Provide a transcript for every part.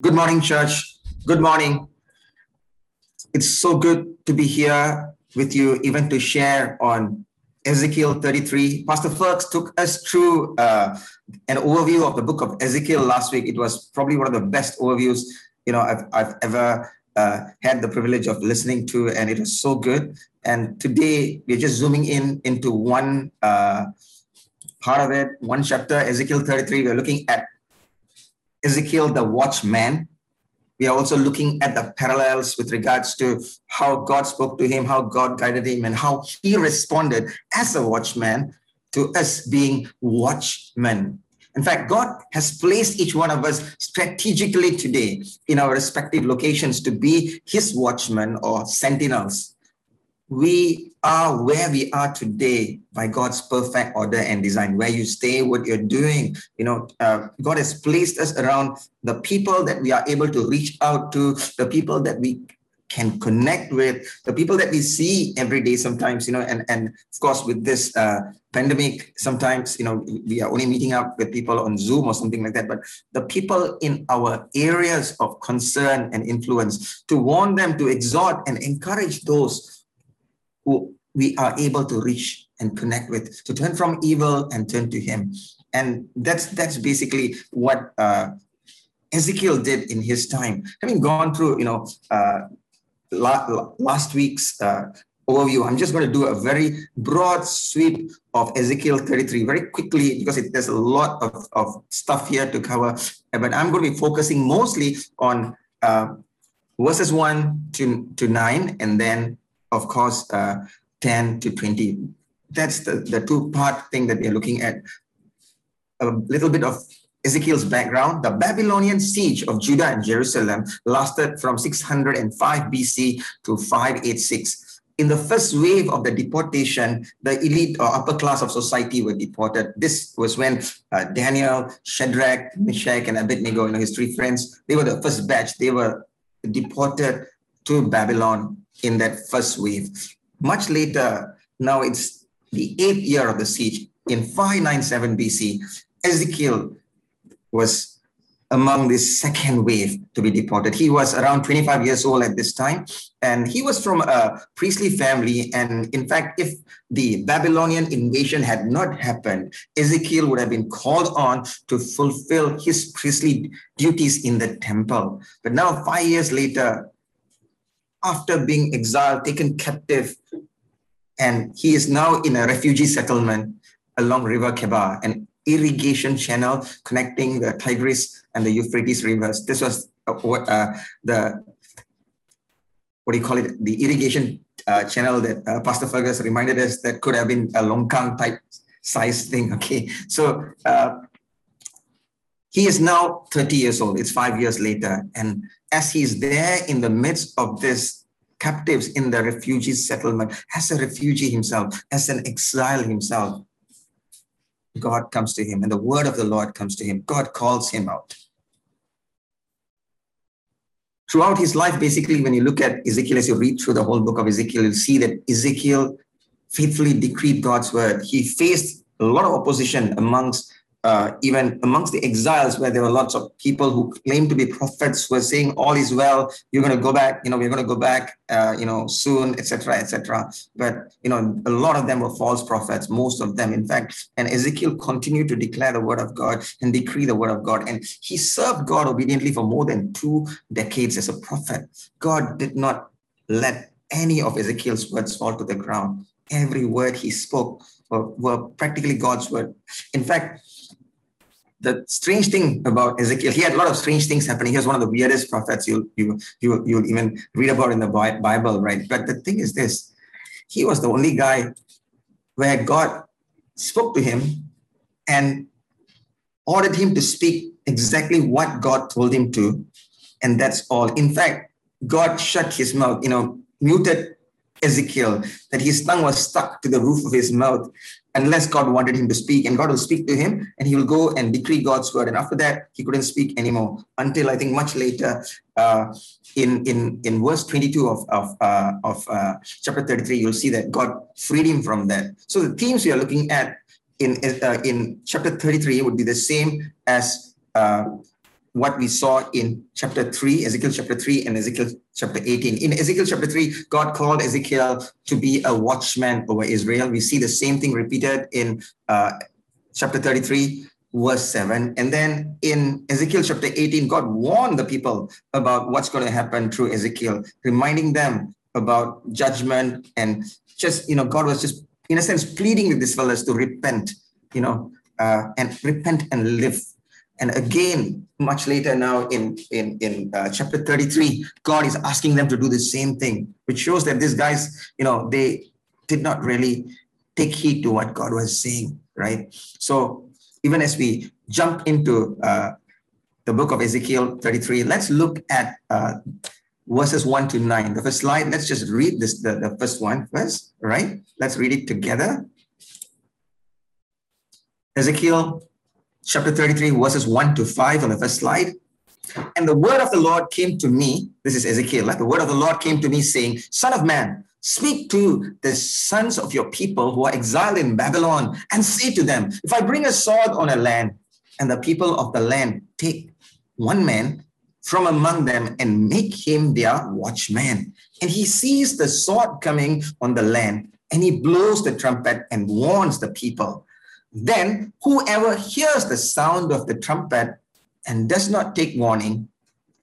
Good morning, church. Good morning. It's so good to be here with you, even to share on Ezekiel 33. Pastor Fergus took us through uh, an overview of the book of Ezekiel last week. It was probably one of the best overviews you know I've, I've ever uh, had the privilege of listening to, and it was so good. And today we're just zooming in into one uh, part of it, one chapter, Ezekiel 33. We're looking at Ezekiel the watchman. We are also looking at the parallels with regards to how God spoke to him, how God guided him, and how he responded as a watchman to us being watchmen. In fact, God has placed each one of us strategically today in our respective locations to be his watchmen or sentinels. We are where we are today by God's perfect order and design, where you stay, what you're doing. You know, uh, God has placed us around the people that we are able to reach out to, the people that we can connect with, the people that we see every day sometimes, you know, and, and of course, with this uh, pandemic, sometimes, you know, we are only meeting up with people on Zoom or something like that, but the people in our areas of concern and influence to warn them, to exhort and encourage those who we are able to reach and connect with, to turn from evil and turn to Him. And that's that's basically what uh, Ezekiel did in his time. Having gone through, you know, uh, la- last week's uh, overview, I'm just going to do a very broad sweep of Ezekiel 33 very quickly because it, there's a lot of, of stuff here to cover. But I'm going to be focusing mostly on uh, verses 1 to, to 9 and then of course, uh, 10 to 20. That's the, the two part thing that we're looking at. A little bit of Ezekiel's background. The Babylonian siege of Judah and Jerusalem lasted from 605 BC to 586. In the first wave of the deportation, the elite or upper class of society were deported. This was when uh, Daniel, Shadrach, Meshach, and Abednego, you know, his three friends, they were the first batch. They were deported to Babylon in that first wave. Much later, now it's the eighth year of the siege. In 597 BC, Ezekiel was among this second wave to be deported. He was around 25 years old at this time, and he was from a priestly family. And in fact, if the Babylonian invasion had not happened, Ezekiel would have been called on to fulfill his priestly duties in the temple. But now, five years later, after being exiled, taken captive, and he is now in a refugee settlement along River Kebar, an irrigation channel connecting the Tigris and the Euphrates rivers. This was uh, uh, the what do you call it? The irrigation uh, channel that uh, Pastor Fergus reminded us that could have been a longkang type size thing. Okay, so uh, he is now 30 years old. It's five years later. And as he's there in the midst of this captives in the refugee settlement, as a refugee himself, as an exile himself, God comes to him and the word of the Lord comes to him. God calls him out. Throughout his life, basically, when you look at Ezekiel, as you read through the whole book of Ezekiel, you'll see that Ezekiel faithfully decreed God's word. He faced a lot of opposition amongst uh, even amongst the exiles, where there were lots of people who claimed to be prophets, were saying all is well. You're going to go back. You know, we're going to go back. Uh, you know, soon, etc., etc. But you know, a lot of them were false prophets. Most of them, in fact. And Ezekiel continued to declare the word of God and decree the word of God, and he served God obediently for more than two decades as a prophet. God did not let any of Ezekiel's words fall to the ground. Every word he spoke were, were practically God's word. In fact, the strange thing about Ezekiel, he had a lot of strange things happening. He was one of the weirdest prophets you you you you'll even read about in the Bible, right? But the thing is this: he was the only guy where God spoke to him and ordered him to speak exactly what God told him to, and that's all. In fact, God shut his mouth, you know, muted Ezekiel, that his tongue was stuck to the roof of his mouth unless God wanted him to speak. And God will speak to him and he will go and decree God's word. And after that, he couldn't speak anymore until I think much later uh, in, in, in verse 22 of, of, uh, of uh, chapter 33, you'll see that God freed him from that. So the themes we are looking at in, uh, in chapter 33 would be the same as uh, what we saw in chapter 3, Ezekiel chapter 3 and Ezekiel chapter 18. In Ezekiel chapter 3, God called Ezekiel to be a watchman over Israel. We see the same thing repeated in uh, chapter 33, verse 7. And then in Ezekiel chapter 18, God warned the people about what's going to happen through Ezekiel, reminding them about judgment and just, you know, God was just, in a sense, pleading with these fellows to repent, you know, uh, and repent and live and again, much later now in, in, in uh, chapter 33, God is asking them to do the same thing, which shows that these guys, you know, they did not really take heed to what God was saying, right? So even as we jump into uh, the book of Ezekiel 33, let's look at uh, verses 1 to 9. The first slide, let's just read this, the, the first one first, right? Let's read it together. Ezekiel chapter 33, verses 1 to 5 on the first slide. And the word of the Lord came to me. This is Ezekiel. Like The word of the Lord came to me, saying, Son of man, speak to the sons of your people who are exiled in Babylon, and say to them, If I bring a sword on a land, and the people of the land take one man from among them and make him their watchman, and he sees the sword coming on the land, and he blows the trumpet and warns the people then whoever hears the sound of the trumpet and does not take warning,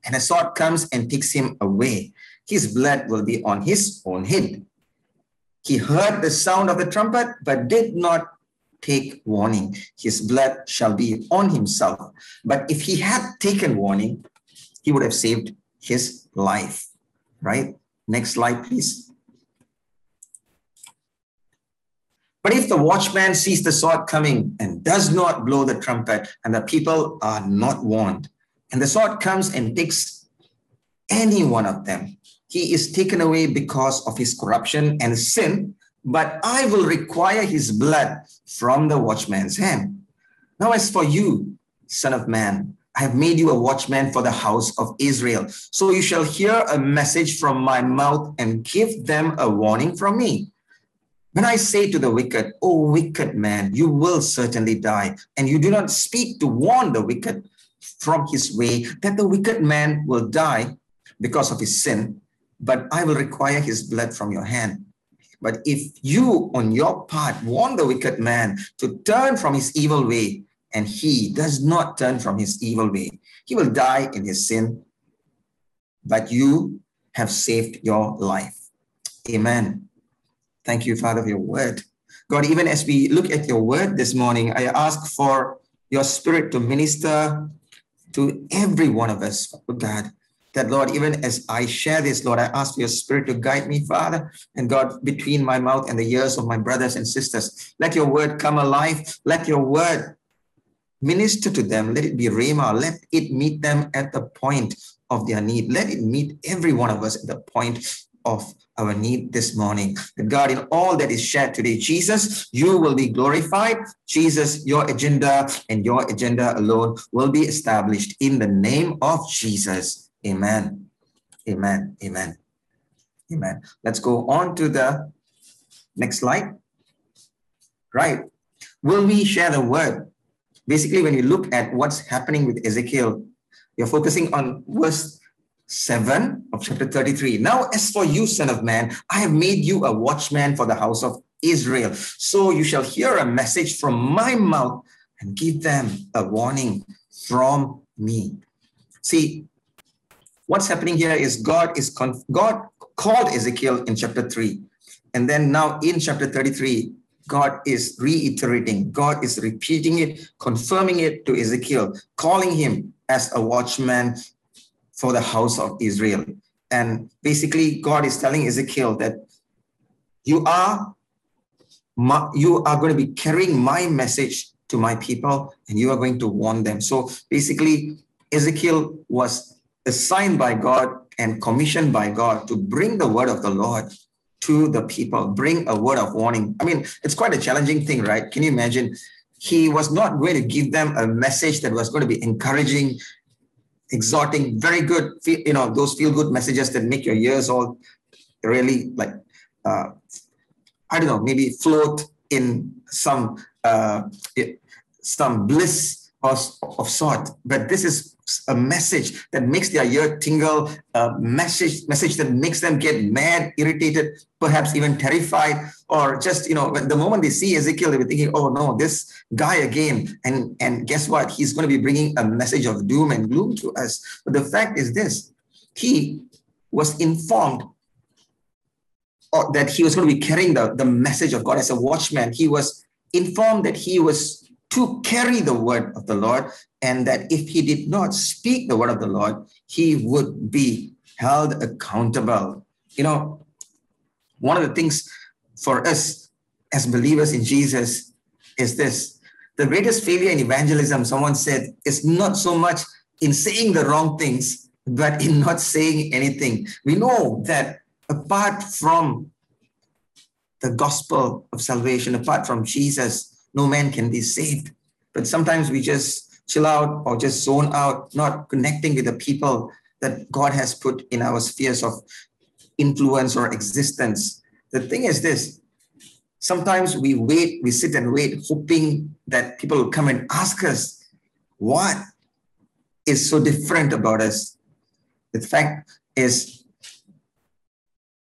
and a sword comes and takes him away, his blood will be on his own head. He heard the sound of the trumpet, but did not take warning. His blood shall be on himself. But if he had taken warning, he would have saved his life. Right? Next slide, please. But if the watchman sees the sword coming and does not blow the trumpet, and the people are not warned, and the sword comes and takes any one of them, he is taken away because of his corruption and sin, but I will require his blood from the watchman's hand. Now, as for you, son of man, I have made you a watchman for the house of Israel. So you shall hear a message from my mouth and give them a warning from me. When I say to the wicked, O wicked man, you will certainly die, and you do not speak to warn the wicked from his way, that the wicked man will die because of his sin, but I will require his blood from your hand. But if you, on your part, warn the wicked man to turn from his evil way, and he does not turn from his evil way, he will die in his sin, but you have saved your life. Amen. Thank you, Father, for your word. God, even as we look at your word this morning, I ask for your spirit to minister to every one of us, God. That, Lord, even as I share this, Lord, I ask for your spirit to guide me, Father. And God, between my mouth and the ears of my brothers and sisters, let your word come alive. Let your word minister to them. Let it be Rhema. Let it meet them at the point of their need. Let it meet every one of us at the point of our need this morning. That God, in all that is shared today, Jesus, you will be glorified. Jesus, your agenda and your agenda alone will be established in the name of Jesus. Amen. Amen. Amen. Amen. Let's go on to the next slide. Right. Will we share the word? Basically, when you look at what's happening with Ezekiel, you're focusing on verse 7 of chapter 33. Now, as for you, son of man, I have made you a watchman for the house of Israel. So you shall hear a message from my mouth and give them a warning from me. See, what's happening here is God is God called Ezekiel in chapter 3. And then now in chapter 33, God is reiterating, God is repeating it, confirming it to Ezekiel, calling him as a watchman for the house of Israel. And basically, God is telling Ezekiel that you are you are going to be carrying my message to my people and you are going to warn them. So basically, Ezekiel was assigned by God and commissioned by God to bring the word of the Lord to the people, bring a word of warning. I mean, it's quite a challenging thing, right? Can you imagine? He was not going to give them a message that was going to be encouraging exhorting, very good, you know, those feel good messages that make your ears all really like, uh, I don't know, maybe float in some uh, some bliss of, of sort. But this is a message that makes their ear tingle, a message message that makes them get mad, irritated, perhaps even terrified, or just you know, the moment they see Ezekiel, they're thinking, "Oh no, this guy again!" And and guess what? He's going to be bringing a message of doom and gloom to us. But the fact is this: he was informed uh, that he was going to be carrying the, the message of God as a watchman. He was informed that he was to carry the word of the Lord and that if he did not speak the word of the Lord, he would be held accountable. You know, one of the things for us as believers in Jesus is this the greatest failure in evangelism, someone said, is not so much in saying the wrong things, but in not saying anything. We know that apart from the gospel of salvation, apart from Jesus, no man can be saved. But sometimes we just chill out or just zone out, not connecting with the people that God has put in our spheres of influence or existence. The thing is this sometimes we wait, we sit and wait, hoping that people will come and ask us, What is so different about us? The fact is,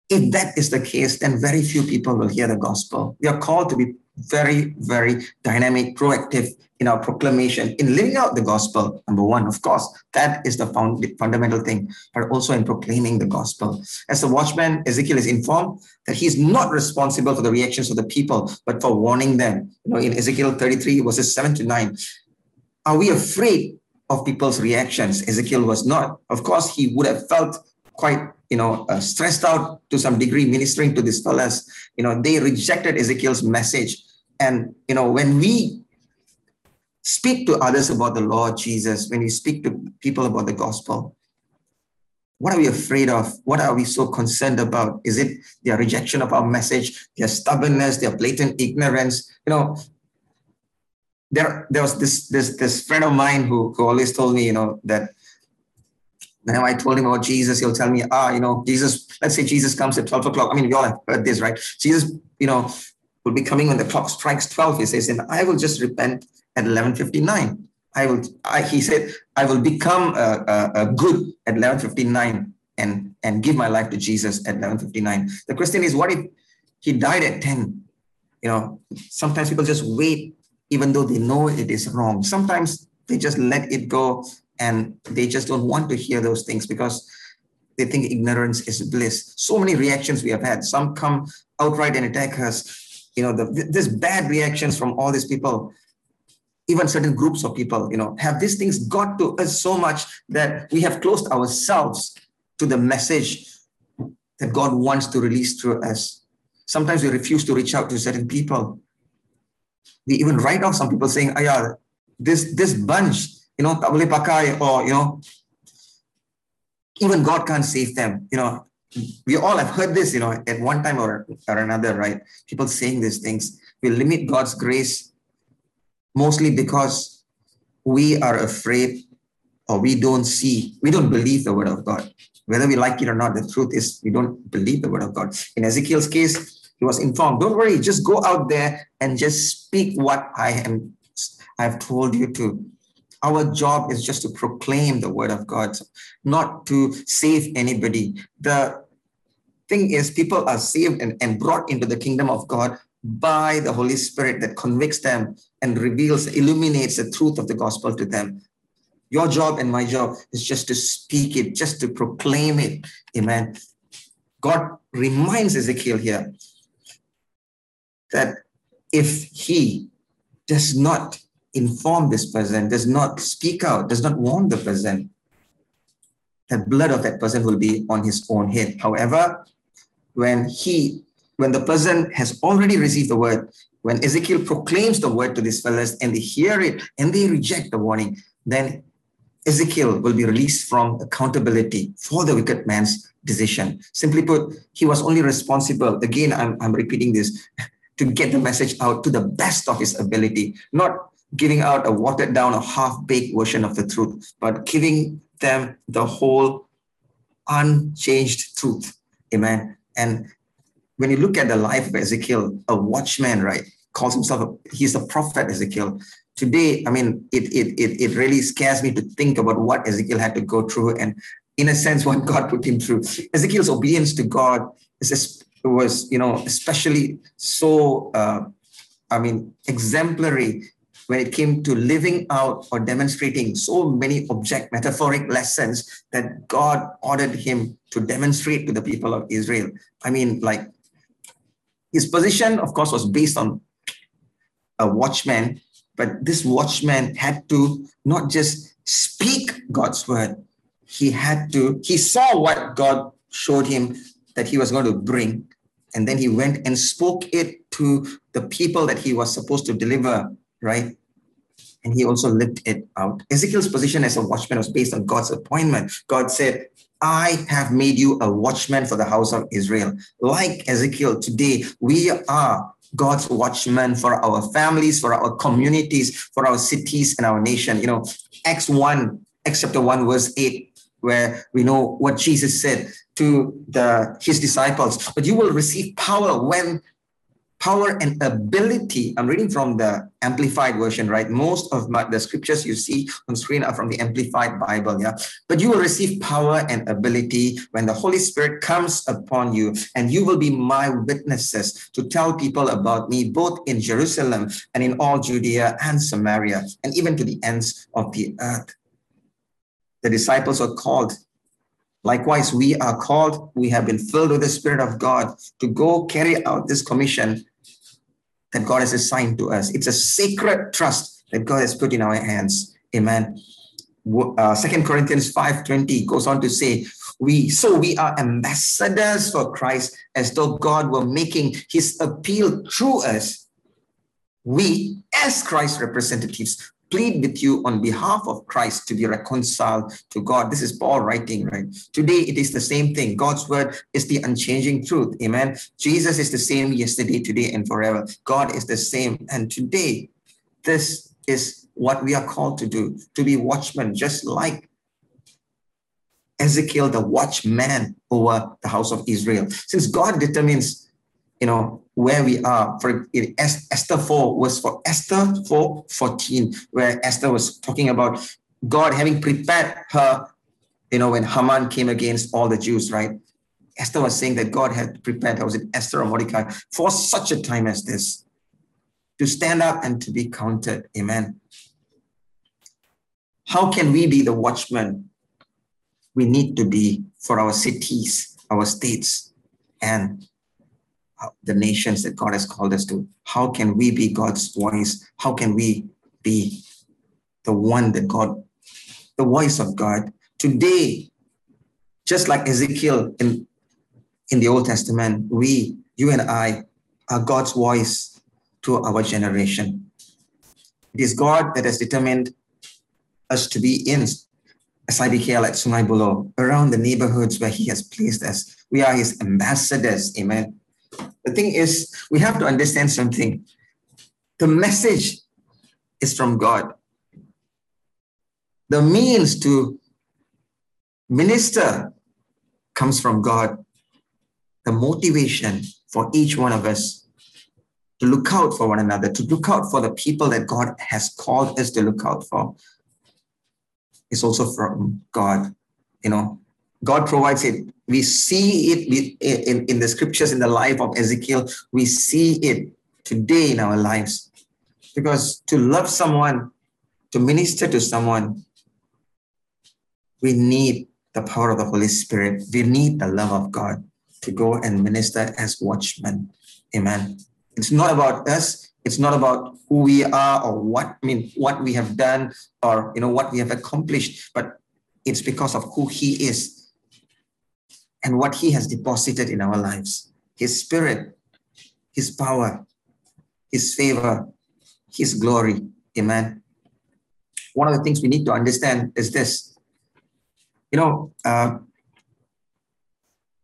if that is the case, then very few people will hear the gospel. We are called to be very, very dynamic, proactive in our proclamation, in living out the gospel. Number one, of course, that is the found, fundamental thing, but also in proclaiming the gospel. As the watchman, Ezekiel is informed that he's not responsible for the reactions of the people, but for warning them. You know, in Ezekiel 33, verses 7 to 9, are we afraid of people's reactions? Ezekiel was not. Of course, he would have felt quite you know, uh, stressed out to some degree ministering to these fellas. You know, they rejected Ezekiel's message. And, you know, when we speak to others about the Lord Jesus, when we speak to people about the gospel, what are we afraid of? What are we so concerned about? Is it their rejection of our message, their stubbornness, their blatant ignorance? You know, there, there was this, this, this friend of mine who, who always told me, you know, that Whenever I told him about Jesus, he'll tell me, ah, you know, Jesus, let's say Jesus comes at 12 o'clock. I mean, we all have heard this, right? Jesus, you know, will be coming when the clock strikes 12. He says, and I will just repent at 11.59. I will, I, he said, I will become a, a, a good at 11.59 and, and give my life to Jesus at 11.59. The question is, what if he died at 10? You know, sometimes people just wait even though they know it is wrong. Sometimes they just let it go and they just don't want to hear those things because they think ignorance is bliss. So many reactions we have had. Some come outright and attack us. You know, the, this bad reactions from all these people, even certain groups of people, you know, have these things got to us so much that we have closed ourselves to the message that God wants to release through us. Sometimes we refuse to reach out to certain people. We even write off some people saying, oh, yeah, this, this bunch, you know, tak boleh pakai or, you know, even God can't save them. You know, we all have heard this, you know, at one time or, or another, right? People saying these things. We limit God's grace mostly because we are afraid or we don't see, we don't believe the word of God. Whether we like it or not, the truth is we don't believe the word of God. In Ezekiel's case, he was informed, don't worry, just go out there and just speak what I am I've told you to. Our job is just to proclaim the word of God, not to save anybody. The thing is, people are saved and, and brought into the kingdom of God by the Holy Spirit that convicts them and reveals, illuminates the truth of the gospel to them. Your job and my job is just to speak it, just to proclaim it. Amen. God reminds Ezekiel here that if he does not inform this person, does not speak out, does not warn the person, the blood of that person will be on his own head. However, when he, when the person has already received the word, when Ezekiel proclaims the word to these fellows and they hear it and they reject the warning, then Ezekiel will be released from accountability for the wicked man's decision. Simply put, he was only responsible. Again, I'm, I'm repeating this to get the message out to the best of his ability, not giving out a watered down or half baked version of the truth, but giving them the whole unchanged truth. Amen. And when you look at the life of Ezekiel, a watchman, right, calls himself, a, he's a prophet, Ezekiel. today, I mean, it, it, it, it really scares me to think about what Ezekiel had to go through and, in a sense, what God put him through. Ezekiel's obedience to God is, was, you know, especially so, uh, I mean, exemplary when it came to living out or demonstrating so many object metaphoric lessons that God ordered him to demonstrate to the people of Israel. I mean, like his position, of course, was based on a watchman, but this watchman had to not just speak God's word, he had to, he saw what God showed him that he was going to bring. And then he went and spoke it to the people that he was supposed to deliver, right? And he also lived it out. Ezekiel's position as a watchman was based on God's appointment. God said, I have made you a watchman for the house of Israel. Like Ezekiel, today we are God's watchmen for our families, for our communities, for our cities and our nation. You know, Acts 1, Acts chapter 1, verse 8, where we know what Jesus said to the his disciples. But you will receive power when power and ability. I'm reading from the Amplified version, right? Most of my, the scriptures you see on screen are from the Amplified Bible, yeah? But you will receive power and ability when the Holy Spirit comes upon you, and you will be my witnesses to tell people about me, both in Jerusalem and in all Judea and Samaria, and even to the ends of the earth. The disciples are called Likewise, we are called, we have been filled with the Spirit of God to go carry out this commission that God has assigned to us. It's a sacred trust that God has put in our hands. Amen. Uh, Second Corinthians 5:20 goes on to say, we so we are ambassadors for Christ as though God were making his appeal through us. We, as Christ's representatives, plead with you on behalf of Christ to be reconciled to God. This is Paul writing, right? Today, it is the same thing. God's word is the unchanging truth. Amen. Jesus is the same yesterday, today, and forever. God is the same. And today, this is what we are called to do to be watchmen, just like Ezekiel, the watchman over the house of Israel. Since God determines, you know, where we are. For Esther 4 was for Esther 4 14, where Esther was talking about God having prepared her, you know, when Haman came against all the Jews, right? Esther was saying that God had prepared her, was it Esther or Mordecai, for such a time as this, to stand up and to be counted. Amen. How can we be the watchmen we need to be for our cities, our states, and the nations that God has called us to. How can we be God's voice? How can we be the one that God, the voice of God? Today, just like Ezekiel in, in the Old Testament, we, you and I, are God's voice to our generation. It is God that has determined us to be in SIBKL at Sungai Buloh, around the neighborhoods where He has placed us. We are His ambassadors. Amen. The thing is, we have to understand something. The message is from God. The means to minister comes from God. The motivation for each one of us to look out for one another, to look out for the people that God has called us to look out for, is also from God. You know, God provides it. We see it in, in the scriptures, in the life of Ezekiel. We see it today in our lives. Because to love someone, to minister to someone, we need the power of the Holy Spirit. We need the love of God to go and minister as watchmen. Amen. It's not about us. It's not about who we are or what I mean what we have done or you know what we have accomplished, but it's because of who He is and what He has deposited in our lives His Spirit, His power, His favor, His glory. Amen. One of the things we need to understand is this. You know, uh,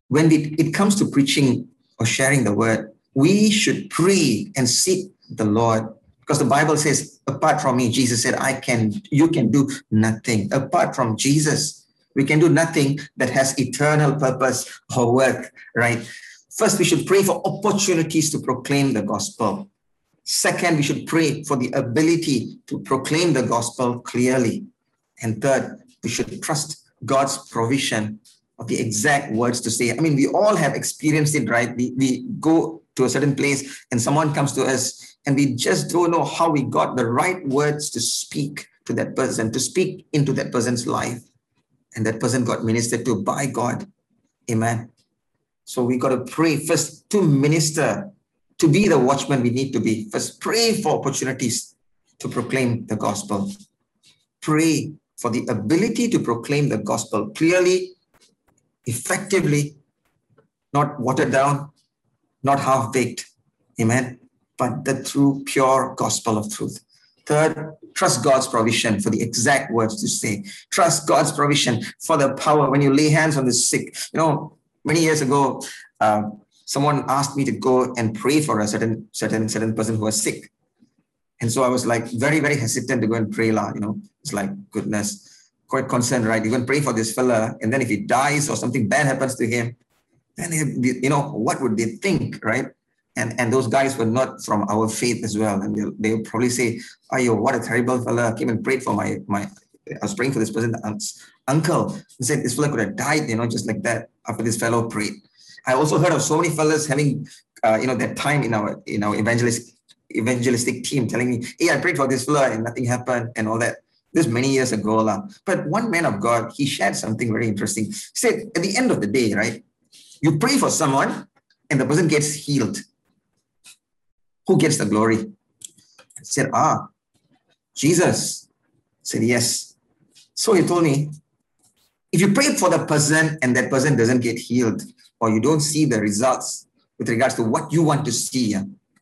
when it, it comes to preaching or sharing the word, we should pray and seek the Lord because the Bible says, apart from me, Jesus said, I can, you can do nothing. Apart from Jesus, we can do nothing that has eternal purpose or worth, right? First, we should pray for opportunities to proclaim the gospel. Second, we should pray for the ability to proclaim the gospel clearly. And third, we should trust God's provision of the exact words to say. I mean, we all have experienced it, right? We, we go to a certain place and someone comes to us and we just don't know how we got the right words to speak to that person, to speak into that person's life. And that person got ministered to by God. Amen. So we got to pray first to minister, to be the watchman we need to be. First, pray for opportunities to proclaim the gospel. Pray for the ability to proclaim the gospel clearly, effectively, not watered down, not half baked. Amen. But the true, pure gospel of truth. Third, trust God's provision for the exact words to say. Trust God's provision for the power when you lay hands on the sick. You know, many years ago, uh, someone asked me to go and pray for a certain certain certain person who was sick. And so I was like very, very hesitant to go and pray. La, you know, it's like, goodness, quite concerned, right? You can pray for this fella, and then if he dies or something bad happens to him, then you know, what would they think, right? And and those guys were not from our faith as well. And they'll, they'll probably say, Ayo, what a terrible fella. I came and prayed for my my I was praying for this person, uncle. He said this fella could have died, you know, just like that after this fellow prayed. I also heard of so many fellas having, uh, you know, that time in our in our evangelist evangelistic team telling me, hey, I prayed for this fella and nothing happened and all that. This many years ago. La. But one man of God, he shared something very interesting. He said, at the end of the day, right, you pray for someone and the person gets healed. Who gets the glory? I said, ah, Jesus. I said, yes. So he told me, if you pray for the person and that person doesn't get healed, or you don't see the results with regards to what you want to see,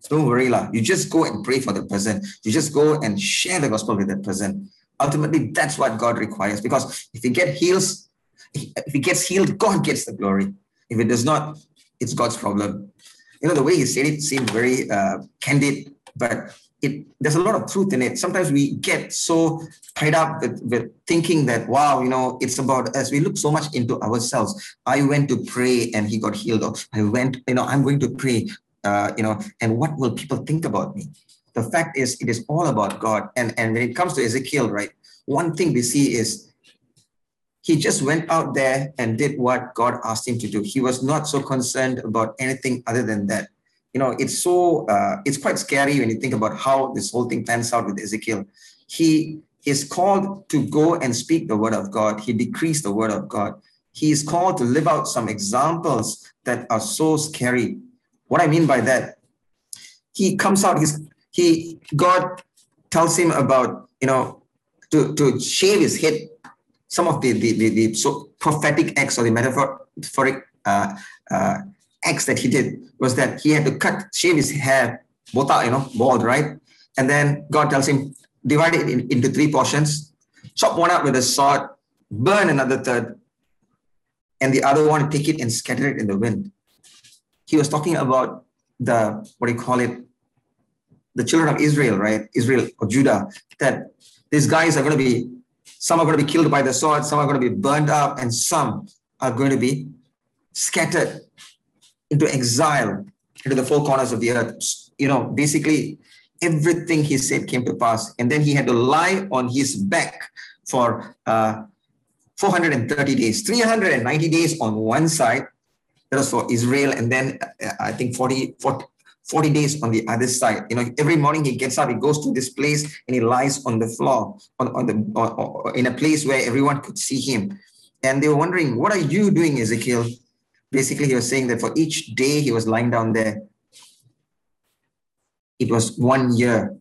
don't worry, lah. You just go and pray for the person. You just go and share the gospel with that person. Ultimately, that's what God requires. Because if he get heals, if he gets healed, God gets the glory. If it does not, it's God's problem. You know, the way he said it seemed very uh, candid, but it there's a lot of truth in it. Sometimes we get so tied up with, with thinking that, wow, you know, it's about us. We look so much into ourselves. I went to pray and he got healed. Or I went, you know, I'm going to pray uh, you know, and what will people think about me? The fact is, it is all about God. And, and when it comes to Ezekiel, right, one thing we see is he just went out there and did what God asked him to do. He was not so concerned about anything other than that. You know, it's so, uh, it's quite scary when you think about how this whole thing pans out with Ezekiel. He is called to go and speak the word of God. He decrees the word of God. He is called to live out some examples that are so scary what I mean by that, he comes out, he's, he, God tells him about, you know, to, to shave his head. Some of the, the, the, the so prophetic acts or the metaphoric uh, uh, acts that he did was that he had to cut, shave his hair, both you know, bald, right? And then God tells him, divide it in, into three portions, chop one up with a sword, burn another third, and the other one take it and scatter it in the wind. He was talking about the what do you call it? The children of israel right? Israel or judah that these guys are going to be some are going to be killed by the sword some are going to be burned up and some are going to be scattered into exile into the four corners of the earth you know basically everything he said came to pass and then he had to lie on his back for uh, 430 days 390 days on one side that was for Israel. And then uh, I think 40, 40, 40 days on the other side. You know, every morning he gets up, he goes to this place and he lies on the floor, on, on the or, or in a place where everyone could see him. And they were wondering, what are you doing, Ezekiel? Basically, he was saying that for each day he was lying down there, it was one year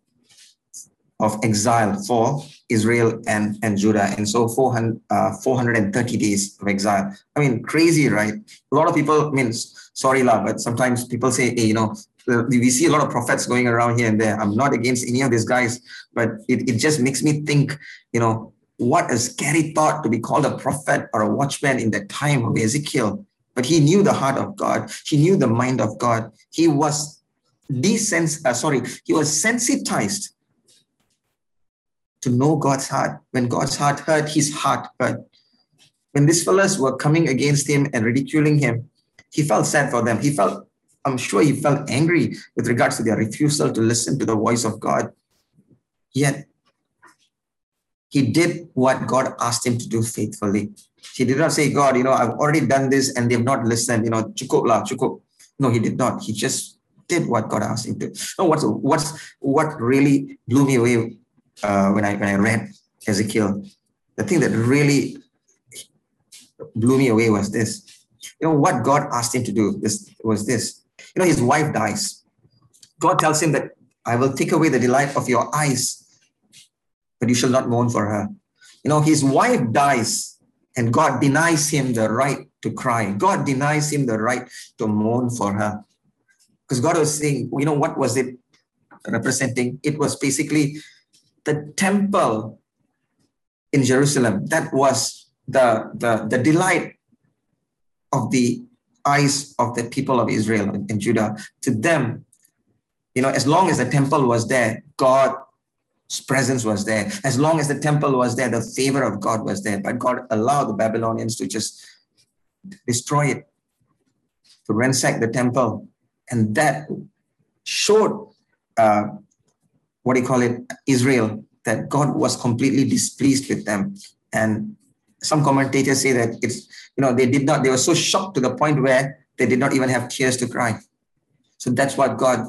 of exile for Israel and, and Judah. And so 400, uh, 430 days of exile. I mean, crazy, right? A lot of people, I mean, sorry, la, but sometimes people say, hey, you know, we see a lot of prophets going around here and there. I'm not against any of these guys, but it, it just makes me think, you know, what a scary thought to be called a prophet or a watchman in the time of Ezekiel. But he knew the heart of God. He knew the mind of God. He was desens- uh, sorry, he was sensitized to know God's heart. When God's heart hurt, his heart hurt. When these fellows were coming against him and ridiculing him, he felt sad for them. He felt I'm sure he felt angry with regards to their refusal to listen to the voice of God. Yet he did what God asked him to do faithfully. He did not say, God, you know, I've already done this and they've not listened, you know, cukup lah, cukup. No, he did not. He just did what God asked him to. No, what's what's what really blew me away uh, when I when I read Ezekiel, the thing that really blew me away was this. You know what God asked him to do this was this. You know, his wife dies. God tells him that I will take away the delight of your eyes, but you shall not mourn for her. You know, his wife dies, and God denies him the right to cry. God denies him the right to mourn for her. Because God was saying, you know, what was it representing? It was basically the temple in Jerusalem. That was the, the, the delight of the eyes of the people of Israel and Judah. To them, you know, as long as the temple was there, God's presence was there. As long as the temple was there, the favor of God was there. But God allowed the Babylonians to just destroy it, to ransack the temple. And that showed, uh, what do you call it, Israel, that God was completely displeased with them. And some commentators say that it's, you know, they did not, they were so shocked to the point where they did not even have tears to cry. So that's what God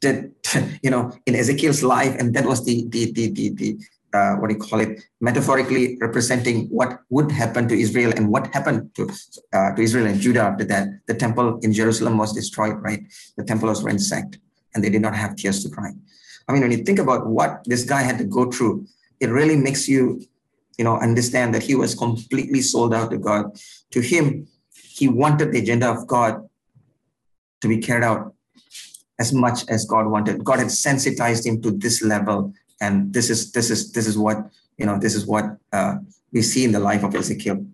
did, you know, in Ezekiel's life. And that was the, the, the, the, the uh, what do you call it, metaphorically representing what would happen to Israel and what happened to, uh, to Israel and Judah after that. The temple in Jerusalem was destroyed, right? The temple was ransacked and they did not have tears to cry. I mean, when you think about what this guy had to go through, it really makes you you know, understand that he was completely sold out to God. To him, he wanted the agenda of God to be carried out as much as God wanted. God had sensitized him to this level, and this is this is this is what you know. This is what uh, we see in the life of Ezekiel.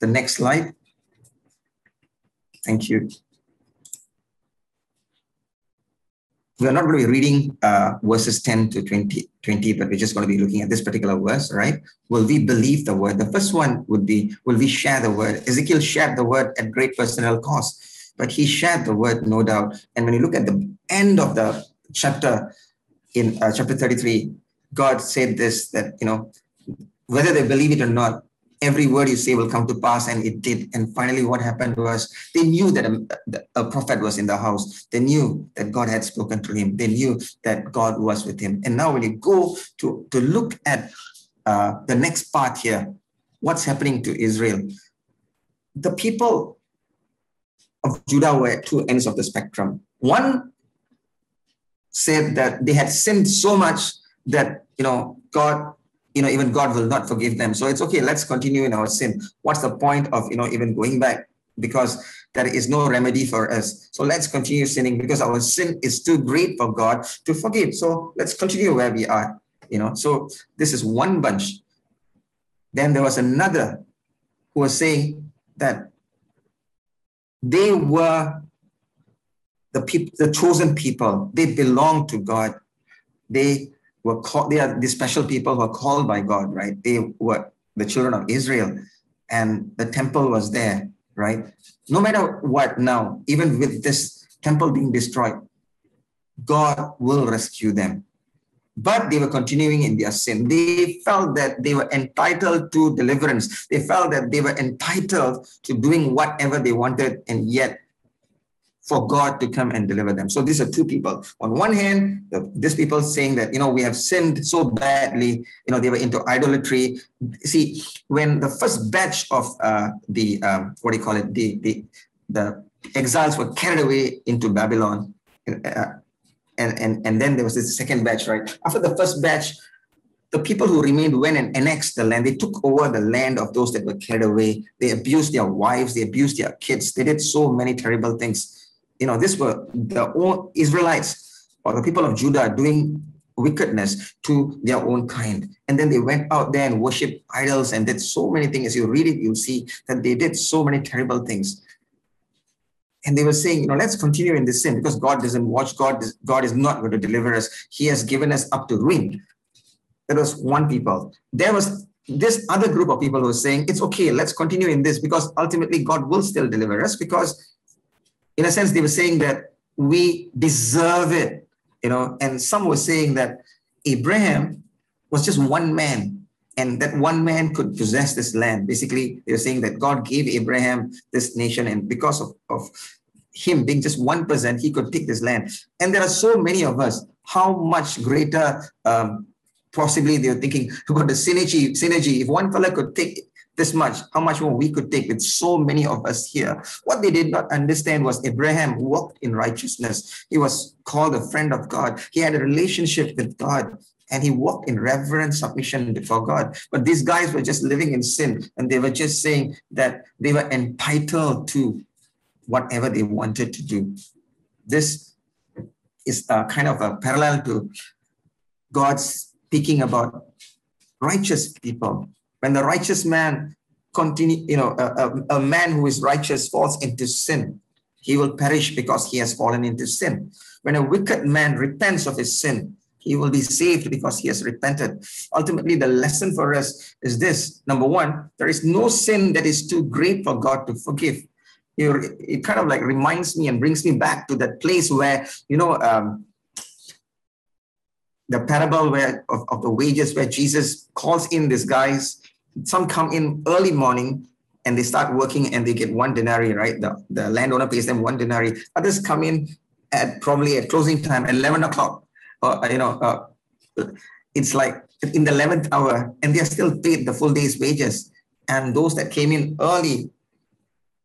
The next slide. Thank you. We're not going to be reading uh, verses 10 to 20, 20, but we're just going to be looking at this particular verse, right? Will we believe the word? The first one would be, will we share the word? Ezekiel shared the word at great personal cost, but he shared the word, no doubt. And when you look at the end of the chapter, in uh, chapter 33, God said this, that, you know, whether they believe it or not, every word you say will come to pass and it did. And finally what happened was they knew that a, a, prophet was in the house. They knew that god had spoken to him. They knew that god was with him. And now when you go to to look at uh, the next part here what's happening to israel? The people of judah were at two ends of the spectrum. One said that they had sinned so much that you know god you know, even God will not forgive them. So it's okay, let's continue in our sin. What's the point of, you know, even going back? Because there is no remedy for us. So let's continue sinning because our sin is too great for God to forgive. So let's continue where we are, you know. So this is one bunch. Then there was another who was saying that they were the people, the chosen people. They belong to God. They were called, they are the special people who are called by God, right? They were the children of Israel and the temple was there, right? No matter what now, even with this temple being destroyed, God will rescue them. But they were continuing in their sin. They felt that they were entitled to deliverance. They felt that they were entitled to doing whatever they wanted, and yet for God to come and deliver them. So these are two people. On one hand, the, these people saying that, you know, we have sinned so badly, you know, they were into idolatry. See, when the first batch of uh, the, um, what do you call it, the, the, the exiles were carried away into Babylon, uh, and, and, and then there was this second batch, right? After the first batch, the people who remained went and annexed the land. They took over the land of those that were carried away. They abused their wives. They abused their kids. They did so many terrible things you know, this were the Israelites or the people of Judah doing wickedness to their own kind. And then they went out there and worshiped idols and did so many things. As you read it, you'll see that they did so many terrible things. And they were saying, you know, let's continue in this sin because God doesn't watch. God, God is not going to deliver us. He has given us up to ruin. That was one people. There was this other group of people who are saying it's okay, let's continue in this because ultimately God will still deliver us because, in a sense, they were saying that we deserve it, you know, and some were saying that Abraham was just one man and that one man could possess this land. Basically, they were saying that God gave Abraham this nation, and because of, of him being just one person, he could take this land. And there are so many of us. How much greater um, possibly they were thinking about the synergy, synergy. If one fellow could take this much, how much more we could take with so many of us here. What they did not understand was Abraham walked in righteousness. He was called a friend of God. He had a relationship with God and he walked in reverent submission before God. But these guys were just living in sin and they were just saying that they were entitled to whatever they wanted to do. This is a kind of a parallel to God's speaking about righteous people. When the righteous man continue, you know, a, a, a man who is righteous falls into sin, he will perish because he has fallen into sin. When a wicked man repents of his sin, he will be saved because he has repented. Ultimately, the lesson for us is this number one, there is no sin that is too great for God to forgive. It kind of like reminds me and brings me back to that place where, you know, um, the parable where of, of the wages where Jesus calls in these guys. Some come in early morning and they start working and they get one denarii, right? The, the landowner pays them one denarii. Others come in at probably at closing time at 11 o'clock. Or, uh, you know, uh, it's like in the 11th hour and they're still paid the full day's wages. And those that came in early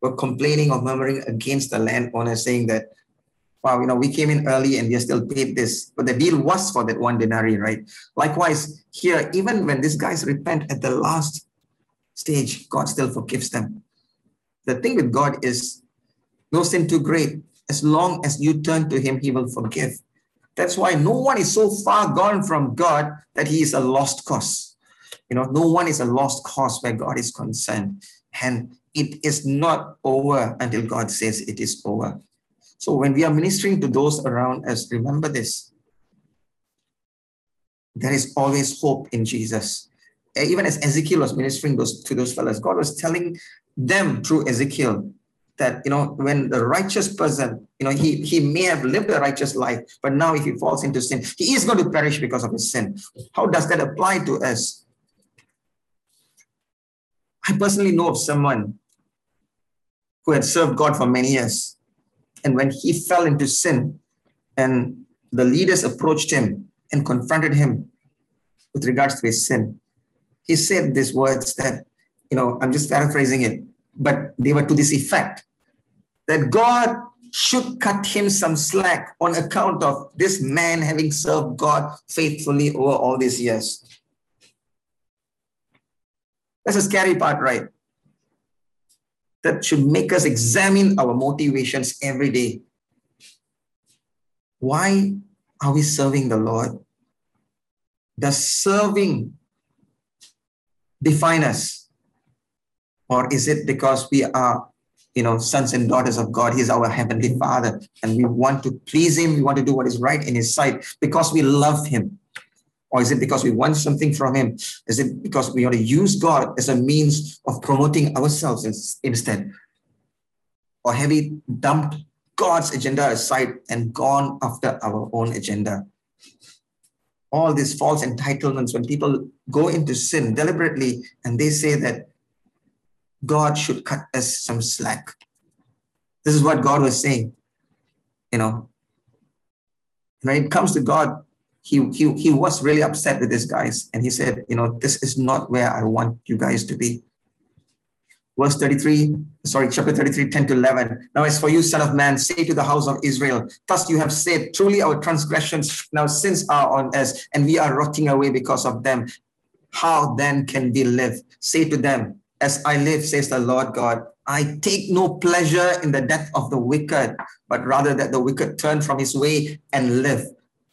were complaining or murmuring against the landowner, saying that wow, you know, we came in early and we are still paid this. But the deal was for that one denarii, right? Likewise, here, even when these guys repent at the last stage, God still forgives them. The thing with God is no sin too great. As long as you turn to Him, He will forgive. That's why no one is so far gone from God that He is a lost cause. You know, no one is a lost cause where God is concerned. And it is not over until God says it is over. So when we are ministering to those around us, remember this. There is always hope in Jesus. Eh, even as Ezekiel was ministering those, to those fellows, God was telling them through Ezekiel that you know when the righteous person you know he he may have lived a righteous life but now if he falls into sin he is going to perish because of his sin how does that apply to us i personally know of someone who had served god for many years and when he fell into sin, and the leaders approached him and confronted him with regards to his sin, he said these words that, you know, I'm just paraphrasing it, but they were to this effect that God should cut him some slack on account of this man having served God faithfully over all these years. That's a scary part, right? That should make us examine our motivations every day. Why are we serving the Lord? Does serving define us? Or is it because we are, you know, sons and daughters of God? He's our heavenly Father, and we want to please Him. We want to do what is right in His sight because we love Him. Or is it because we want something from Him? Is it because we want to use God as a means of promoting ourselves instead? Or have we dumped God's agenda aside and gone after our own agenda? All these false entitlements, when people go into sin deliberately and they say that God should cut us some slack. This is what God was saying. You know, when it comes to God, he, he, he was really upset with these guys. And he said, you know, this is not where I want you guys to be. Verse 33, sorry, chapter 33, 10 to 11. Now, as for you, son of man, say to the house of Israel, thus you have said, truly our transgressions now sins are on us, and we are rotting away because of them. How then can we live? Say to them, as I live, says the Lord God, I take no pleasure in the death of the wicked, but rather that the wicked turn from his way and live.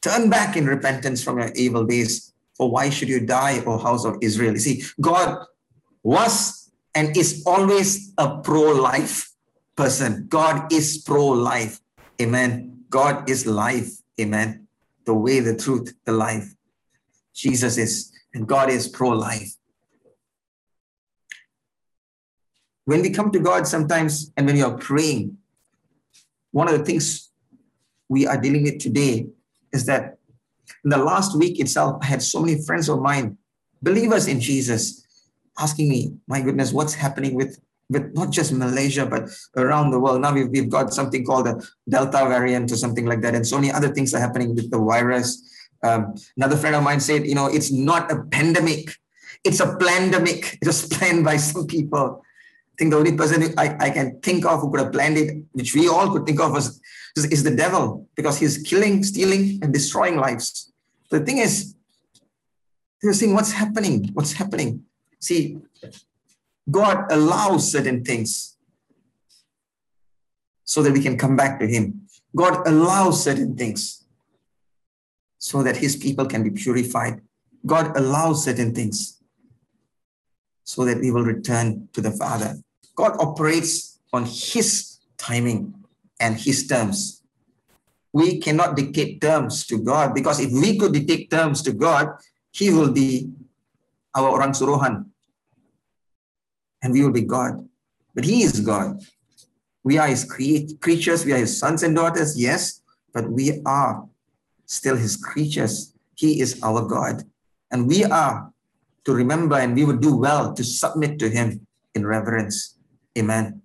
Turn back in repentance from your evil ways. For why should you die, O house of Israel? You see, God was and is always a pro life person. God is pro life. Amen. God is life. Amen. The way, the truth, the life. Jesus is, and God is pro life. when we come to God sometimes and when you are praying, one of the things we are dealing with today is that in the last week itself, I had so many friends of mine, believers in Jesus, asking me, my goodness, what's happening with, with not just Malaysia, but around the world. Now we've, we've got something called the Delta variant or something like that. And so many other things are happening with the virus. Um, another friend of mine said, you know, it's not a pandemic, it's a plandemic. It was planned by some people I think the only person I, I can think of who could have planned it, which we all could think of, was is, the devil because he's killing, stealing, and destroying lives. The thing is, they're saying, what's happening? What's happening? See, God allows certain things so that we can come back to Him. God allows certain things so that His people can be purified. God allows certain things so that we will return to the Father. God operates on His timing and His terms. We cannot dictate terms to God because if we could dictate terms to God, He will be our orang suruhan and we will be God. But He is God. We are His creatures, we are His sons and daughters, yes, but we are still His creatures. He is our God. And we are to remember and we would do well to submit to Him in reverence. Amen.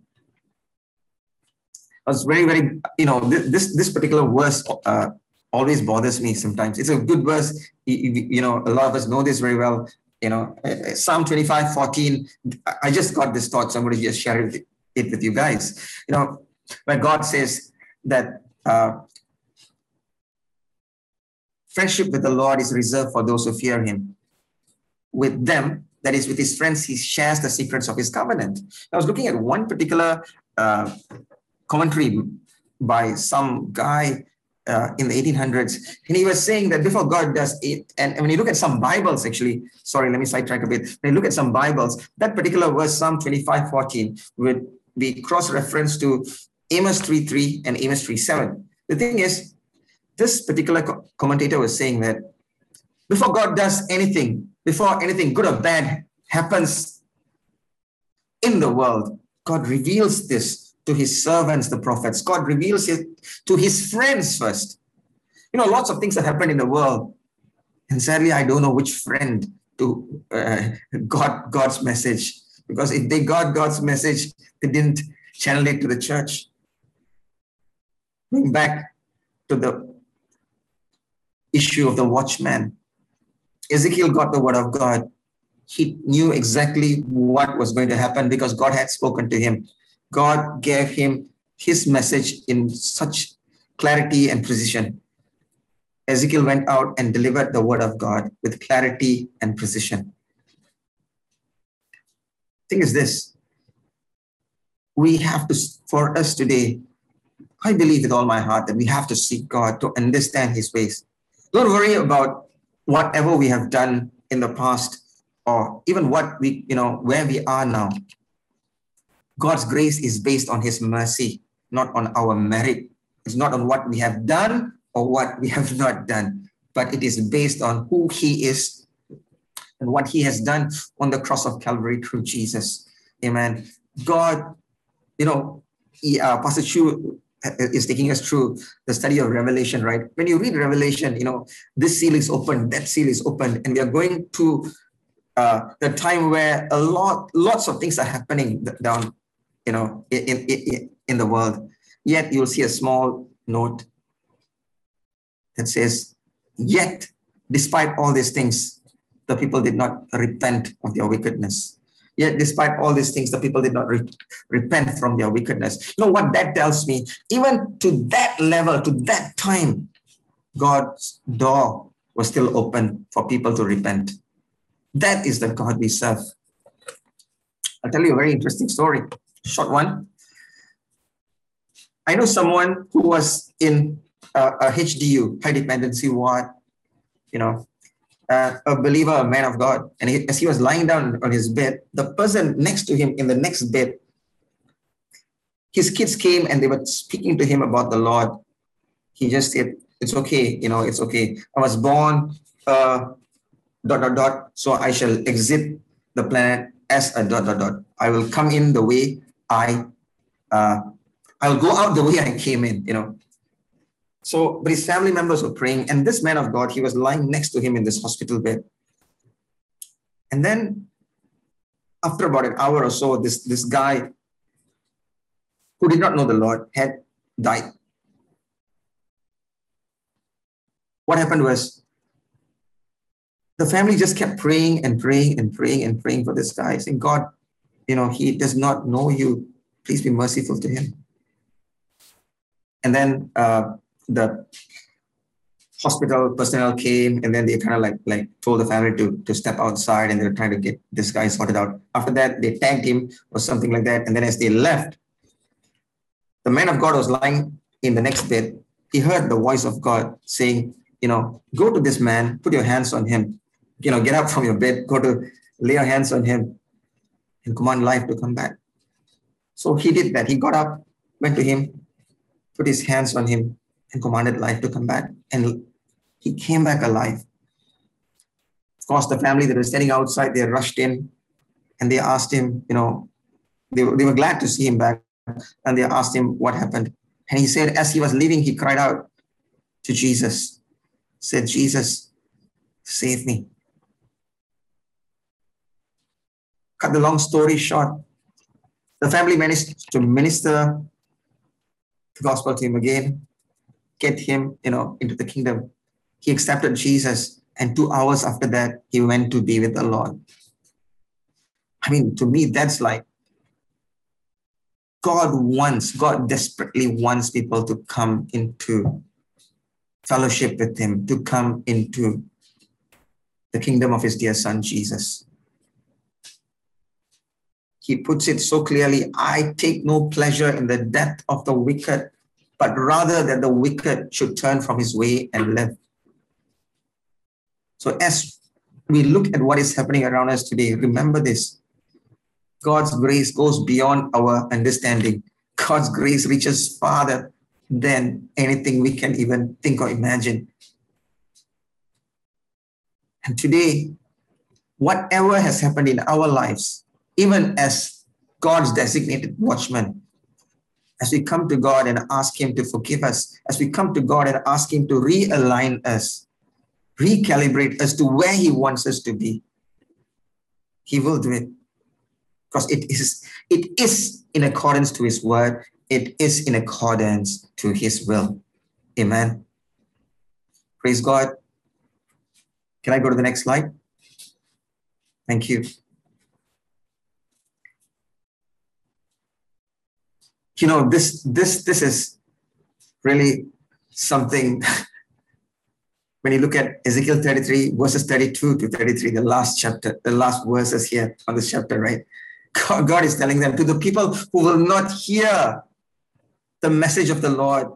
I was very, very, you know, this this particular verse uh, always bothers me sometimes. It's a good verse. You, you, know, a lot of us know this very well. You know, uh, Psalm 25, 14. I just got this thought, so I'm going to just share it, it with you guys. You know, where God says that uh, friendship with the Lord is reserved for those who fear him. With them, that is with his friends, he shares the secrets of his covenant. I was looking at one particular uh, commentary by some guy uh, in the 1800s, and he was saying that before God does it, and when you look at some Bibles, actually, sorry, let me sidetrack a bit. When you look at some Bibles, that particular verse, Psalm 25, 14, would be cross-referenced to Amos 3.3 and Amos 3.7. The thing is, this particular co- commentator was saying that before God does anything, before anything good or bad happens in the world, God reveals this to his servants, the prophets. God reveals it to his friends first. You know, lots of things that happen in the world. And sadly, I don't know which friend to uh, got God's message. Because if they got God's message, they didn't channel it to the church. Going back to the issue of the watchman, Ezekiel got the word of God. He knew exactly what was going to happen because God had spoken to him. God gave him his message in such clarity and precision. Ezekiel went out and delivered the word of God with clarity and precision. Thing is this we have to, for us today, I believe with all my heart that we have to seek God to understand his ways. Don't worry about whatever we have done in the past or even what we, you know, where we are now. God's grace is based on his mercy, not on our merit. It's not on what we have done or what we have not done, but it is based on who he is and what he has done on the cross of Calvary through Jesus. Amen. God, you know, he, uh, Pastor Chu is taking us through the study of Revelation, right? When you read Revelation, you know, this seal is open, that seal is open, and we are going to uh, the time where a lot, lots of things are happening down, you know, in, in, in the world. Yet you'll see a small note that says, yet, despite all these things, the people did not repent of their wickedness. Yet, despite all these things, the people did not re- repent from their wickedness. You know what that tells me? Even to that level, to that time, God's door was still open for people to repent. That is the God we serve. I'll tell you a very interesting story, short one. I know someone who was in a, a HDU, high dependency ward, you know, uh, a believer, a man of God. And he, as he was lying down on his bed, the person next to him in the next bed, his kids came and they were speaking to him about the Lord. He just said, It's okay, you know, it's okay. I was born, uh, dot, dot, dot, so I shall exit the planet as a dot dot dot. I will come in the way I, uh, I'll go out the way I came in. You know. So, but his family members were praying, and this man of God, he was lying next to him in this hospital bed. And then, after about an hour or so, this this guy who did not know the Lord had died. What happened was the family just kept praying and praying and praying and praying for this guy, saying, God, you know, he does not know you. Please be merciful to him. And then uh, the hospital personnel came and then they kind of like like told the family to to step outside and they were trying to get this guy sorted out. After that, they tagged him or something like that. And then as they left, the man of God was lying in the next bed. He heard the voice of God saying, you know, go to this man, put your hands on him, you know, get up from your bed, go to lay your hands on him and command life to come back. So he did that. He got up, went to him, put his hands on him, and commanded life to come back. And he came back alive. Of course, the family that was standing outside, they rushed in and they asked him, you know, they, they were glad to see him back. And they asked him what happened. And he said, as he was leaving, he cried out to Jesus, said, Jesus, save me. Cut the long story short, the family managed to minister the gospel to him again, get him, you know, into the kingdom. He accepted Jesus, and two hours after that, he went to be with the Lord. I mean, to me, that's like God wants, God desperately wants people to come into fellowship with Him, to come into the kingdom of His dear Son, Jesus. He puts it so clearly I take no pleasure in the death of the wicked, but rather that the wicked should turn from his way and live. So, as we look at what is happening around us today, remember this God's grace goes beyond our understanding. God's grace reaches farther than anything we can even think or imagine. And today, whatever has happened in our lives, even as God's designated watchman, as we come to God and ask Him to forgive us, as we come to God and ask Him to realign us, recalibrate us to where He wants us to be, He will do it. Because it is it is in accordance to his word. It is in accordance to his will. Amen. Praise god. Can i go to the next slide? Thank you you know this this this is really something when you look at Ezekiel 33, verses 32 to 33, the last chapter, the last verses here on this chapter, right? God is telling them to the people who will not hear the message of the Lord.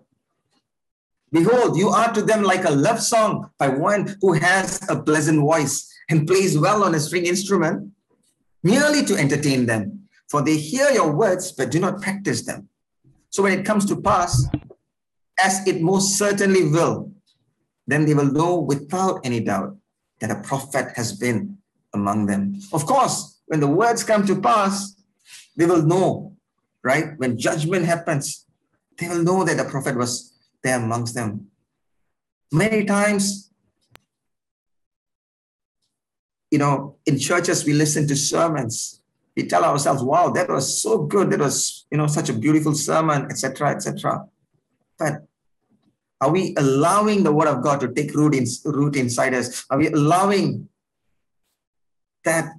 Behold, you are to them like a love song by one who has a pleasant voice and plays well on a string instrument, merely to entertain them. For they hear your words, but do not practice them. So when it comes to pass, as it most certainly will, then they will know without any doubt that a prophet has been among them. Of course, when the words come to pass, they will know, right? When judgment happens, they will know that the prophet was there amongst them. Many times, you know, in churches, we listen to sermons. We tell ourselves, wow, that was so good. That was, you know, such a beautiful sermon, etc., etc. But are we allowing the word of God to take root, in, root inside us? Are we allowing that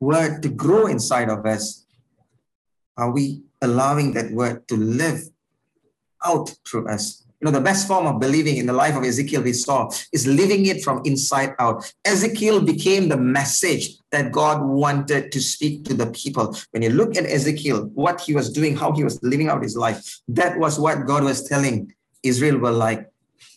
word to grow inside of us, are we allowing that word to live out through us? You know, the best form of believing in the life of Ezekiel we saw is living it from inside out. Ezekiel became the message that God wanted to speak to the people. When you look at Ezekiel, what he was doing, how he was living out his life, that was what God was telling Israel were like.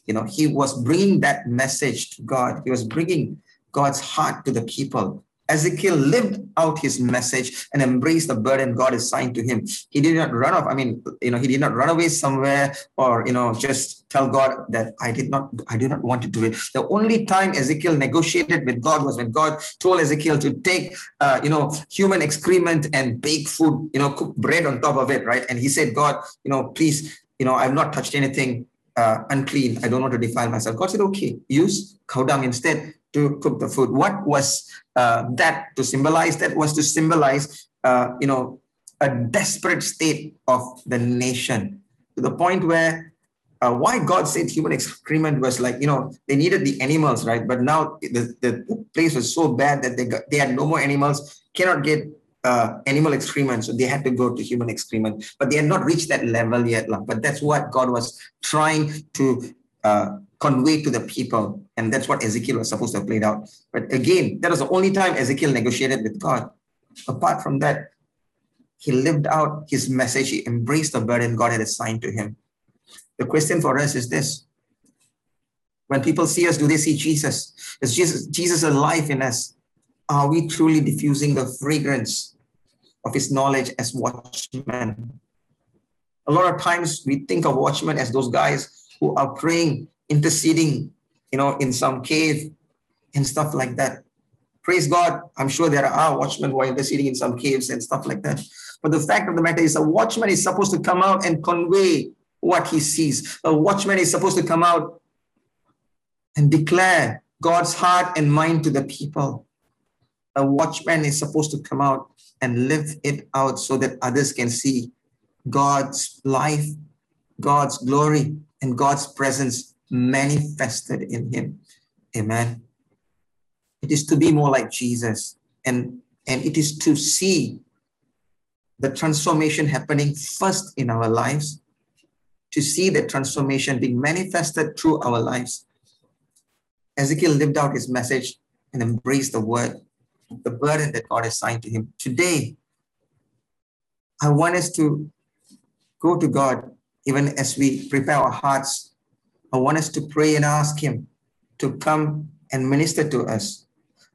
You know, he was bringing that message to God. He was bringing God's heart to the people Ezekiel lived out his message and embraced the burden God assigned to him. He did not run off. I mean, you know, he did not run away somewhere or, you know, just tell God that I did not, I do not want to do it. The only time Ezekiel negotiated with God was when God told Ezekiel to take, uh, you know, human excrement and bake food, you know, cook bread on top of it, right? And he said, God, you know, please, you know, I've not touched anything uh, unclean. I don't want to defile myself. God said, okay, use cow dung instead to cook the food. What was uh, that to symbolize? That was to symbolize, uh, you know, a desperate state of the nation to the point where uh, why God said human excrement was like, you know, they needed the animals, right? But now the, the, place was so bad that they got, they had no more animals, cannot get uh, animal excrement, so they had to go to human excrement. But they had not reached that level yet. But that's what God was trying to uh, convey to the people. And that's what Ezekiel was supposed to have played out. But again, that was the only time Ezekiel negotiated with God. Apart from that, he lived out his message. He embraced the burden God had assigned to him. The question for us is this. When people see us, do they see Jesus? Is Jesus, Jesus alive in us? Are we truly diffusing the fragrance of his knowledge as watchmen? A lot of times we think of watchmen as those guys who are praying interceding, you know, in some cave and stuff like that. Praise God. I'm sure there are watchmen who are interceding in some caves and stuff like that. But the fact of the matter is, a watchman is supposed to come out and convey what he sees. A watchman is supposed to come out and declare God's heart and mind to the people. A watchman is supposed to come out and live it out so that others can see God's life, God's glory, and God's presence manifested in him. Amen. It is to be more like Jesus and, and it is to see the transformation happening first in our lives, to see the transformation being manifested through our lives. Ezekiel lived out his message and embraced the word, the burden that God assigned to him. Today, I want us to go to God even as we prepare our hearts I want us to pray and ask Him to come and minister to us.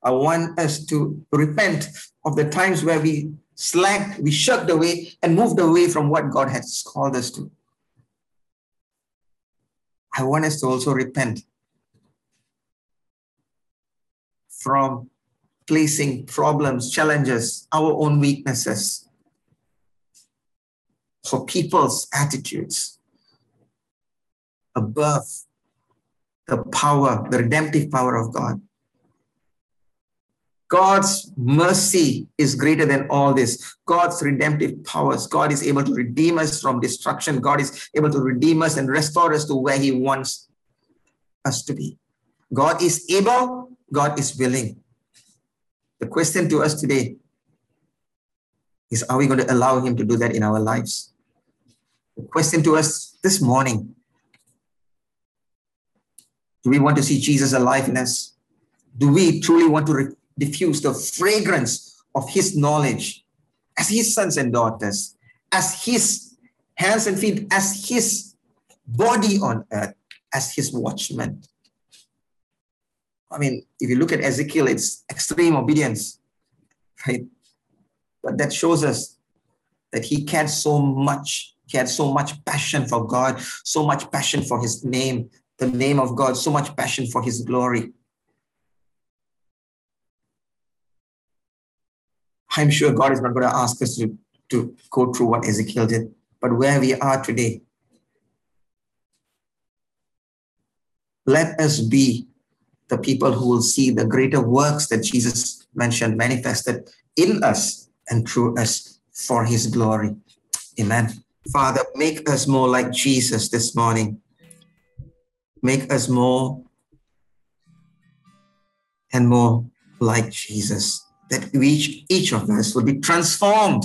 I want us to repent of the times where we slacked, we shirked away, and moved away from what God has called us to. I want us to also repent from placing problems, challenges, our own weaknesses for people's attitudes above the power, the redemptive power of God. God's mercy is greater than all this. God's redemptive powers. God is able to redeem us from destruction. God is able to redeem us and restore us to where He wants us to be. God is able, God is willing. The question to us today is Are we going to allow Him to do that in our lives? Question to us this morning do we want to see Jesus alive in us? Do we truly want to diffuse the fragrance of his knowledge as his sons and daughters, as his hands and feet, as his body on earth, as his watchmen? I mean, if you look at Ezekiel, it's extreme obedience, right? But that shows us that he cared so much. He had so much passion for God, so much passion for his name, the name of God, so much passion for his glory. I'm sure God is not going to ask us to, to go through what Ezekiel did, but where we are today, let us be the people who will see the greater works that Jesus mentioned manifested in us and through us for his glory. Amen. Father, make us more like Jesus this morning make us more and more like Jesus. That each, each of us will be transformed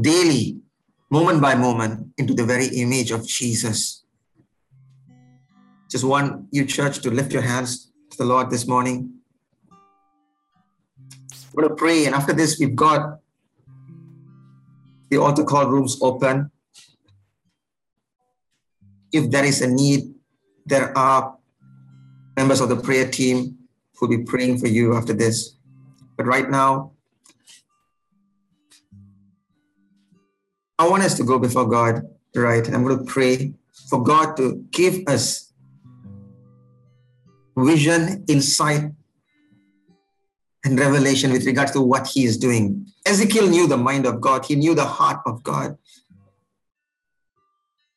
daily, moment by moment, into the very image of Jesus. Just want you, church, to lift your hands to the Lord this morning. We're going to pray, and after this, we've got the altar call rooms open. If there is a need there are members of the prayer team who'll be praying for you after this. But right now, I want us to go before God, right? I'm going to pray for God to give us vision, insight, and revelation with regards to what he is doing. Ezekiel knew the mind of God, he knew the heart of God.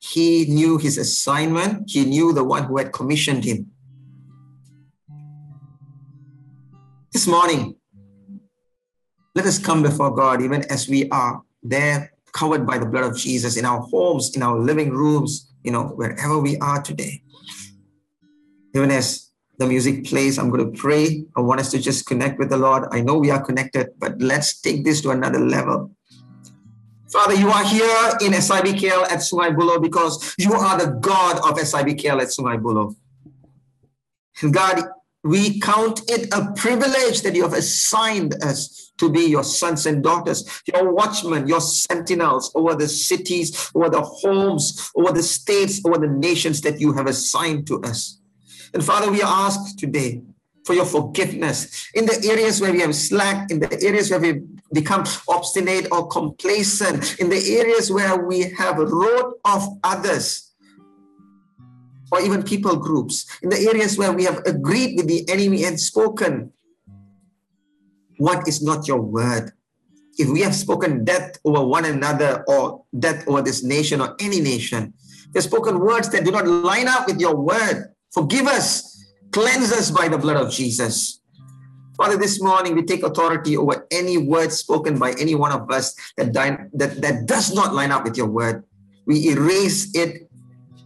He knew his assignment, he knew the one who had commissioned him. This morning, let us come before God even as we are there, covered by the blood of Jesus in our homes, in our living rooms, you know, wherever we are today. Even as the music plays, I'm going to pray. I want us to just connect with the Lord. I know we are connected, but let's take this to another level. Father, you are here in SIBKL at Sungai Buloh because you are the God of SIBKL at Sungai Buloh. And God, we count it a privilege that you have assigned us to be your sons and daughters, your watchmen, your sentinels over the cities, over the homes, over the states, over the nations that you have assigned to us. And Father, we ask today for your forgiveness in the areas where we have slacked, in the areas where we become obstinate or complacent, in the areas where we have wrote off others or even people groups, in the areas where we have agreed with the enemy and spoken what is not your word. If we have spoken death over one another or death over this nation or any nation, we have spoken words that do not line up with your word. Forgive us, cleanse us by the blood of Jesus. Father, this morning we take authority over any word spoken by any one of us that, that, that does not line up with your word. We erase it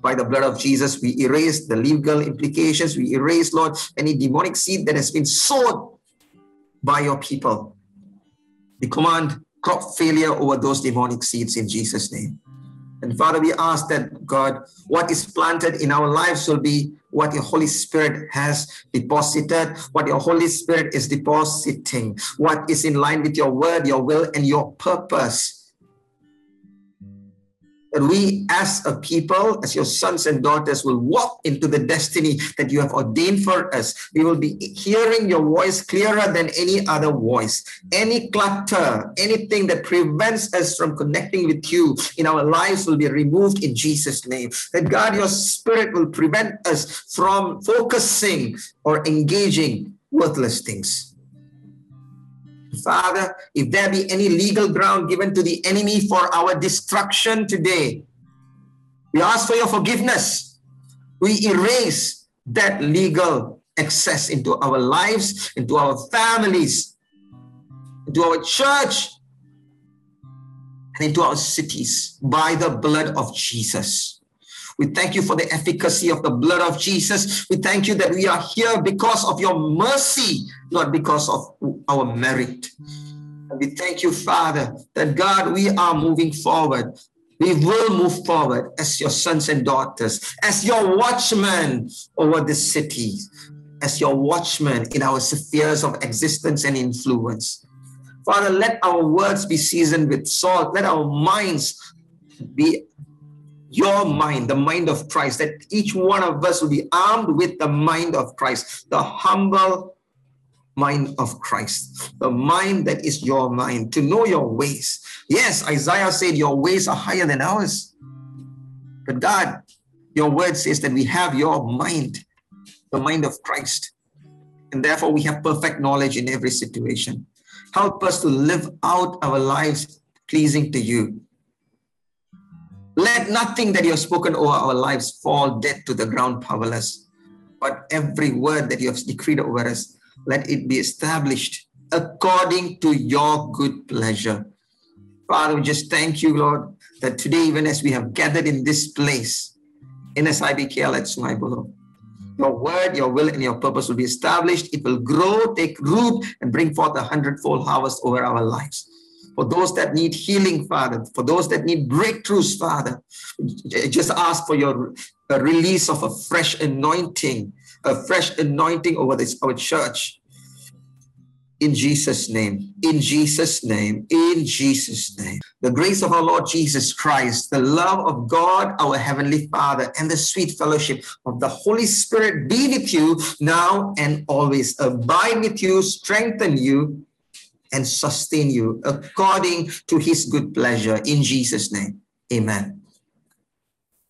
by the blood of Jesus. We erase the legal implications. We erase, Lord, any demonic seed that has been sowed by your people. We command crop failure over those demonic seeds in Jesus' name. And Father, we ask that God, what is planted in our lives will be what your Holy Spirit has deposited, what your Holy Spirit is depositing, what is in line with your word, your will, and your purpose that we as a people, as your sons and daughters, will walk into the destiny that you have ordained for us. We will be hearing your voice clearer than any other voice. Any clutter, anything that prevents us from connecting with you in our lives will be removed in Jesus' name. That God, your spirit will prevent us from focusing or engaging worthless things. Father, if there be any legal ground given to the enemy for our destruction today, we ask for your forgiveness. We erase that legal access into our lives, into our families, into our church, and into our cities by the blood of Jesus. We thank you for the efficacy of the blood of Jesus. We thank you that we are here because of your mercy, not because of our merit. And we thank you, Father, that God, we are moving forward. We will move forward as your sons and daughters, as your watchmen over the city, as your watchmen in our spheres of existence and influence. Father, let our words be seasoned with salt. Let our minds be your mind, the mind of Christ, that each one of us will be armed with the mind of Christ, the humble mind of Christ, the mind that is your mind, to know your ways. Yes, Isaiah said, Your ways are higher than ours. But God, your word says that we have your mind, the mind of Christ. And therefore, we have perfect knowledge in every situation. Help us to live out our lives pleasing to you let nothing that you have spoken over our lives fall dead to the ground powerless. But every word that you have decreed over us, let it be established according to your good pleasure. Father, we just thank you, Lord, that today, even as we have gathered in this place, in SIBKL at Sungai Buloh, your word, your will, and your purpose will be established. It will grow, take root, and bring forth a hundredfold harvest over our lives for those that need healing, Father, for those that need breakthroughs, Father. Just ask for your release of a fresh anointing, a fresh anointing over this our church. In Jesus' name, in Jesus' name, in Jesus' name. The grace of our Lord Jesus Christ, the love of God, our Heavenly Father, and the sweet fellowship of the Holy Spirit be with you now and always. Abide with you, strengthen you, and sustain you according to his good pleasure in Jesus' name. Amen.